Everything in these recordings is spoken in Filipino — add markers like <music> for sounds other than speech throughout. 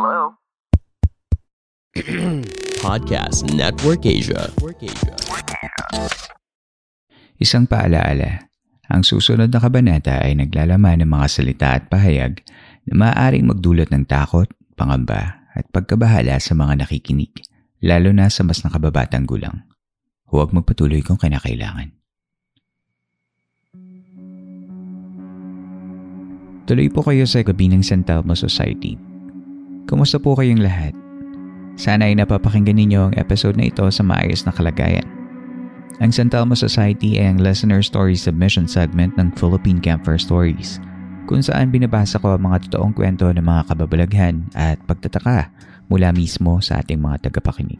Hello? <clears throat> Podcast Network Asia. Isang paalaala. Ang susunod na kabanata ay naglalaman ng mga salita at pahayag na maaaring magdulot ng takot, pangamba at pagkabahala sa mga nakikinig, lalo na sa mas nakababatang gulang. Huwag magpatuloy kung kinakailangan. Tuloy po kayo sa gabi ng San Telmo Society. Kumusta po kayong lahat? Sana ay napapakinggan ninyo ang episode na ito sa maayos na kalagayan. Ang San Telmo Society ay ang listener story submission segment ng Philippine Campfire Stories kung saan binabasa ko ang mga totoong kwento ng mga kababalaghan at pagtataka mula mismo sa ating mga tagapakinig.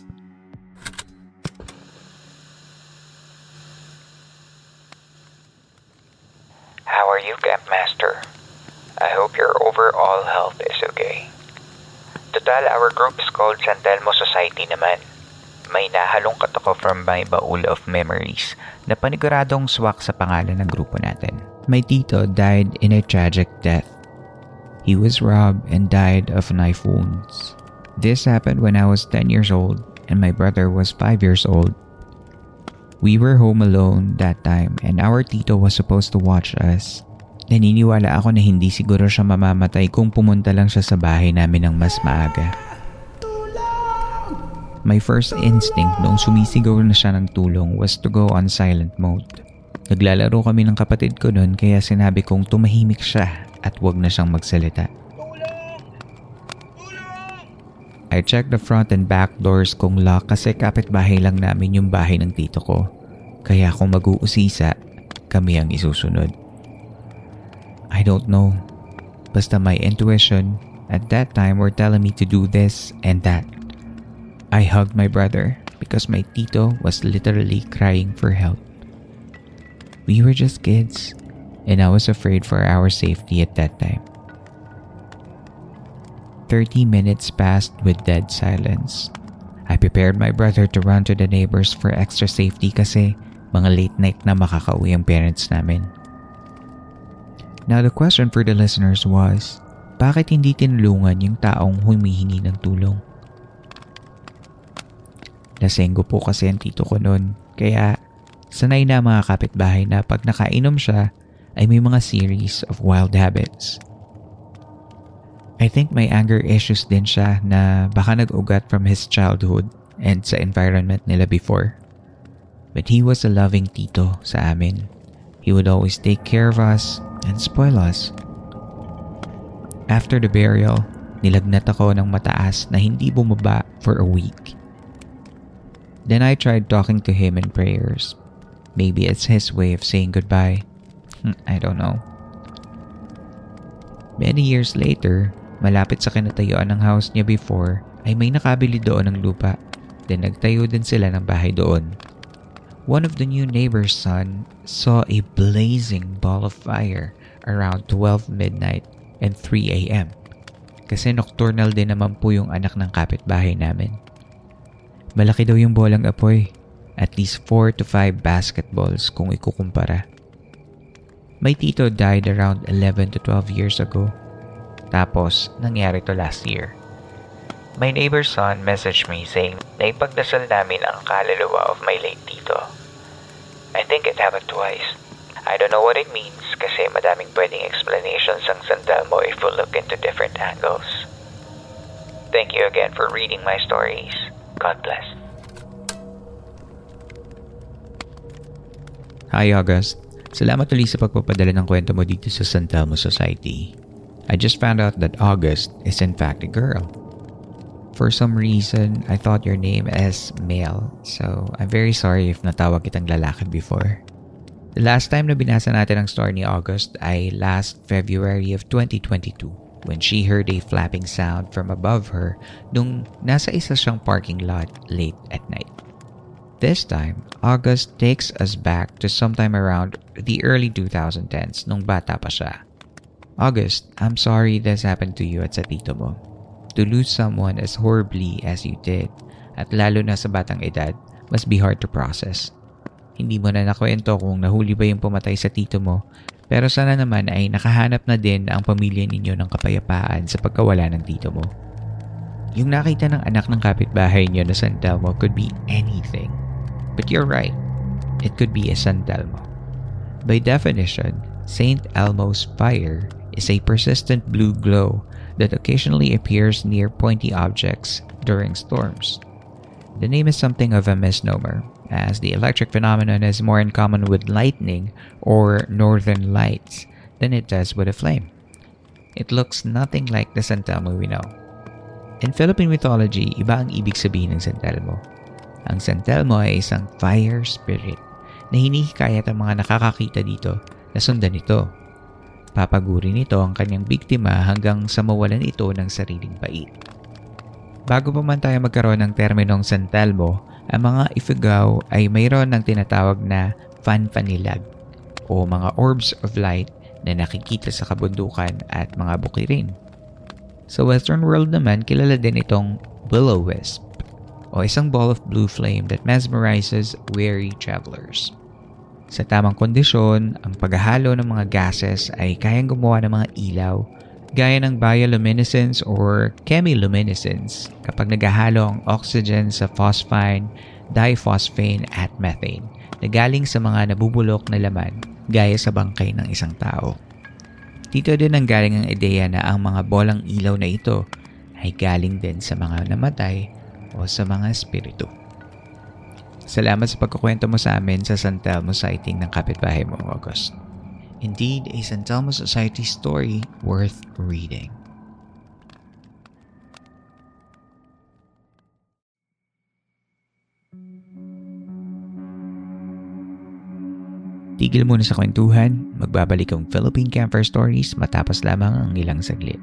How are you, Campmaster? I hope your overall health is okay. Total, our group is called San Telmo Society naman. May nahalongkat ako from my baul of memories na paniguradong swak sa pangalan ng grupo natin. My tito died in a tragic death. He was robbed and died of knife wounds. This happened when I was 10 years old and my brother was 5 years old. We were home alone that time and our tito was supposed to watch us. Naniniwala ako na hindi siguro siya mamamatay kung pumunta lang siya sa bahay namin ng mas maaga. My first instinct noong sumisigaw na siya ng tulong was to go on silent mode. Naglalaro kami ng kapatid ko noon kaya sinabi kong tumahimik siya at wag na siyang magsalita. I checked the front and back doors kung lock kasi kapitbahay lang namin yung bahay ng tito ko. Kaya kung mag-uusisa, kami ang isusunod. I don't know. Basta my intuition at that time were telling me to do this and that. I hugged my brother because my tito was literally crying for help. We were just kids, and I was afraid for our safety at that time. 30 minutes passed with dead silence. I prepared my brother to run to the neighbors for extra safety kasi mga late night na makakauwi ang parents namin. Now the question for the listeners was, bakit hindi tinulungan yung taong humihingi ng tulong? Lasenggo po kasi ang tito ko noon. Kaya sanay na mga kapitbahay na pag nakainom siya ay may mga series of wild habits. I think may anger issues din siya na baka nag-ugat from his childhood and sa environment nila before. But he was a loving tito sa amin. He would always take care of us and spoil us. After the burial, nilagnat ako ng mataas na hindi bumaba for a week. Then I tried talking to him in prayers. Maybe it's his way of saying goodbye. Hmm, I don't know. Many years later, malapit sa kinatayuan ng house niya before, ay may nakabili doon ng lupa. Then nagtayo din sila ng bahay doon. One of the new neighbor's son saw a blazing ball of fire around 12 midnight and 3 a.m. Kasi nocturnal din naman po yung anak ng kapitbahay namin. Malaki daw yung bolang apoy. At least 4 to 5 basketballs kung ikukumpara. My tito died around 11 to 12 years ago. Tapos, nangyari to last year. My neighbor's son messaged me saying na ipagdasal namin ang kaluluwa of my late tito. I think it happened twice. I don't know what it means kasi madaming pwedeng explanations ang sandal mo if we look into different angles. Thank you again for reading my stories. God bless. Hi August. Salamat ulit sa pagpapadala ng kwento mo dito sa San Telmo Society. I just found out that August is in fact a girl. For some reason, I thought your name is male, so I'm very sorry if natawag kitang lalaki before. The last time na binasa natin ang story ni August ay last February of 2022. when she heard a flapping sound from above her nung nasa isa siyang parking lot late at night. This time, August takes us back to sometime around the early 2010s nung bata pa siya. August, I'm sorry this happened to you at sa tito mo. To lose someone as horribly as you did, at lalo na sa batang edad, must be hard to process. Hindi mo na nakwento kung nahuli ba yung pumatay sa tito mo, pero sana naman ay nakahanap na din ang pamilya ninyo ng kapayapaan sa pagkawala ng tito mo. Yung nakita ng anak ng kapitbahay niyo na San Telmo could be anything. But you're right. It could be a San Telmo. By definition, St. Elmo's fire is a persistent blue glow that occasionally appears near pointy objects during storms. The name is something of a misnomer, as the electric phenomenon is more in common with lightning or northern lights than it does with a flame. It looks nothing like the Telmo we know. In Philippine mythology, iba ang ibig sabihin ng San. Ang San ay isang fire spirit na hinihikayat ang mga nakakakita dito na sundan ito. Papaguri nito ang kanyang biktima hanggang sa mawalan ito ng sariling bait. Bago pa man tayo magkaroon ng terminong San Telmo, ang mga Ifugao ay mayroon ng tinatawag na fanfanilag o mga orbs of light na nakikita sa kabundukan at mga bukirin. Sa western world naman, kilala din itong will-o-wisp o isang ball of blue flame that mesmerizes weary travelers. Sa tamang kondisyon, ang paghahalo ng mga gases ay kayang gumawa ng mga ilaw gaya ng bioluminescence or chemiluminescence kapag naghahalo ang oxygen sa phosphine, diphosphane at methane na galing sa mga nabubulok na laman gaya sa bangkay ng isang tao. Dito din ang galing ang ideya na ang mga bolang ilaw na ito ay galing din sa mga namatay o sa mga espiritu. Salamat sa pagkukwento mo sa amin sa San Telmo sighting ng kapitbahay mo, August. Indeed, a San Telmo Society story worth reading. Tigil muna sa kwentuhan, magbabalik ang Philippine Camper Stories matapos lamang ang ilang saglit.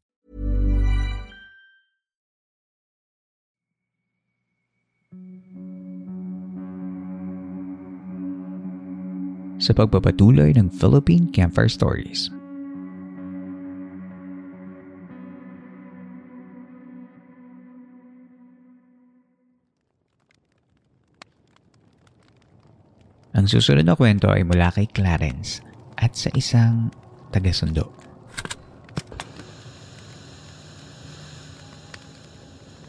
Sa pagpapatuloy ng Philippine Campfire Stories. Ang susunod na kwento ay mula kay Clarence at sa isang taga-sundo.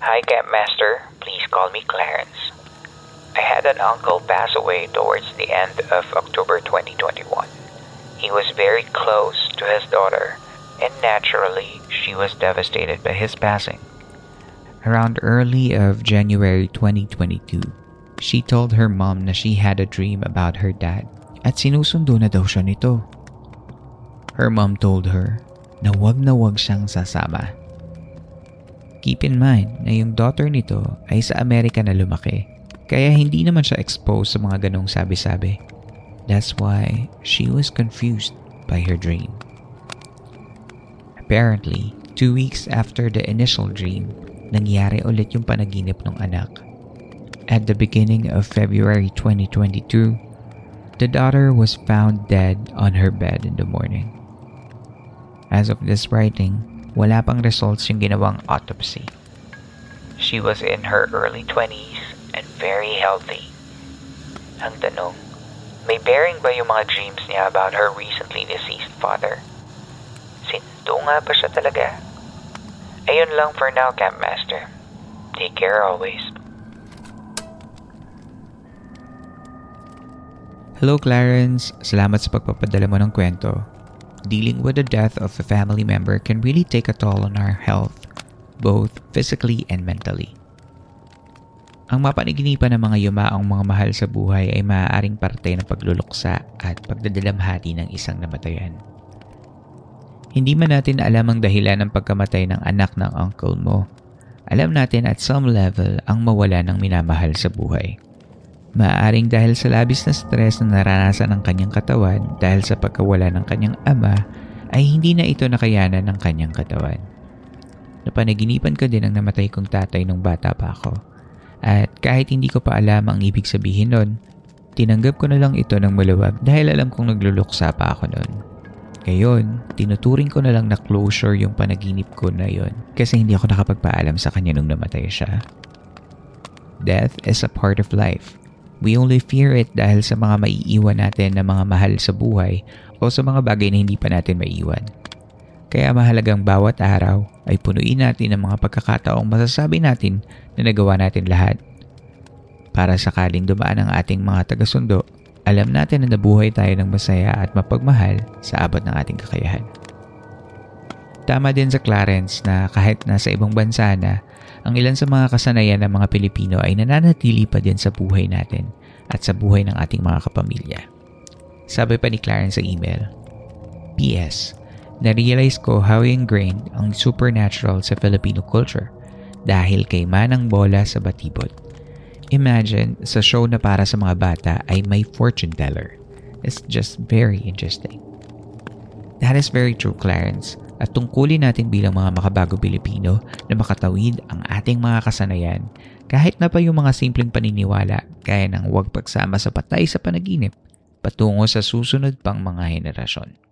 Hi, Campmaster. Please call me Clarence. I had an uncle pass away towards the end of October 2021. He was very close to his daughter, and naturally, she was devastated by his passing. Around early of January 2022, she told her mom na she had a dream about her dad at sinusundo na daw siya nito. Her mom told her na wag na wag siyang sasama. Keep in mind na yung daughter nito ay sa Amerika na lumaki kaya hindi naman siya exposed sa mga ganong sabi-sabi. That's why she was confused by her dream. Apparently, two weeks after the initial dream, nangyari ulit yung panaginip ng anak. At the beginning of February 2022, the daughter was found dead on her bed in the morning. As of this writing, wala pang results yung ginawang autopsy. She was in her early 20s and very healthy. Ang tanong, may bearing ba yung mga dreams niya about her recently deceased father? Sindo nga ba siya talaga? Ayun lang for now, Campmaster. Take care always. Hello Clarence, salamat sa pagpapadala mo ng kwento. Dealing with the death of a family member can really take a toll on our health, both physically and mentally. Ang mapaniginipan ng mga yumaong mga mahal sa buhay ay maaaring parte ng pagluluksa at pagdadalamhati ng isang namatayan. Hindi man natin alam ang dahilan ng pagkamatay ng anak ng uncle mo. Alam natin at some level ang mawala ng minamahal sa buhay. Maaaring dahil sa labis na stress na naranasan ng kanyang katawan dahil sa pagkawala ng kanyang ama ay hindi na ito nakayanan ng kanyang katawan. Napanaginipan ko din ang namatay kong tatay nung bata pa ako at kahit hindi ko pa alam ang ibig sabihin nun, tinanggap ko na lang ito ng maluwag dahil alam kong nagluluksa pa ako nun. Ngayon, tinuturing ko na lang na closure yung panaginip ko na yon kasi hindi ako nakapagpaalam sa kanya nung namatay siya. Death is a part of life. We only fear it dahil sa mga maiiwan natin na mga mahal sa buhay o sa mga bagay na hindi pa natin maiiwan. Kaya mahalagang bawat araw ay punuin natin ng mga pagkakataong masasabi natin na nagawa natin lahat. Para sakaling dumaan ang ating mga tagasundo, alam natin na nabuhay tayo ng masaya at mapagmahal sa abot ng ating kakayahan. Tama din sa Clarence na kahit nasa ibang bansa na, ang ilan sa mga kasanayan ng mga Pilipino ay nananatili pa din sa buhay natin at sa buhay ng ating mga kapamilya. Sabi pa ni Clarence sa email, P.S na-realize ko how ingrained ang supernatural sa Filipino culture dahil kay Manang Bola sa Batibot. Imagine, sa show na para sa mga bata ay may fortune teller. It's just very interesting. That is very true, Clarence. At tungkulin natin bilang mga makabago Pilipino na makatawid ang ating mga kasanayan kahit na pa yung mga simpleng paniniwala kaya ng huwag pagsama sa patay sa panaginip patungo sa susunod pang mga henerasyon.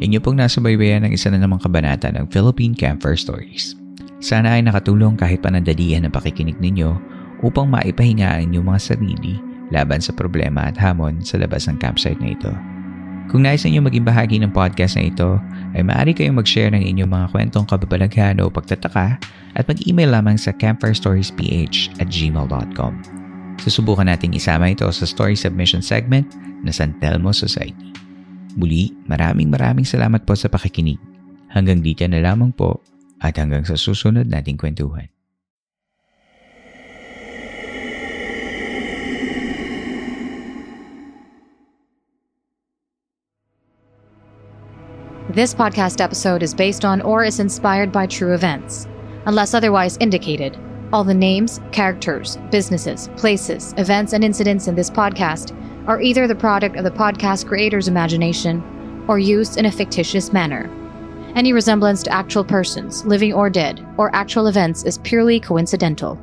Inyo pong nasa baybayan ng isa na namang kabanata ng Philippine Camper Stories. Sana ay nakatulong kahit panandalian ang pakikinig ninyo upang maipahingaan inyong mga sarili laban sa problema at hamon sa labas ng campsite na ito. Kung nais ninyo maging bahagi ng podcast na ito, ay maaari kayong mag-share ng inyong mga kwentong kababalaghan o pagtataka at mag-email lamang sa campfirestoriesph at gmail.com. Susubukan nating isama ito sa story submission segment na San Telmo Society. Muli, maraming maraming salamat po sa pakikinig. Hanggang dito na lamang po at hanggang sa susunod nating kwentuhan. This podcast episode is based on or is inspired by true events. Unless otherwise indicated, all the names, characters, businesses, places, events, and incidents in this podcast are either the product of the podcast creator's imagination or used in a fictitious manner. Any resemblance to actual persons, living or dead, or actual events is purely coincidental.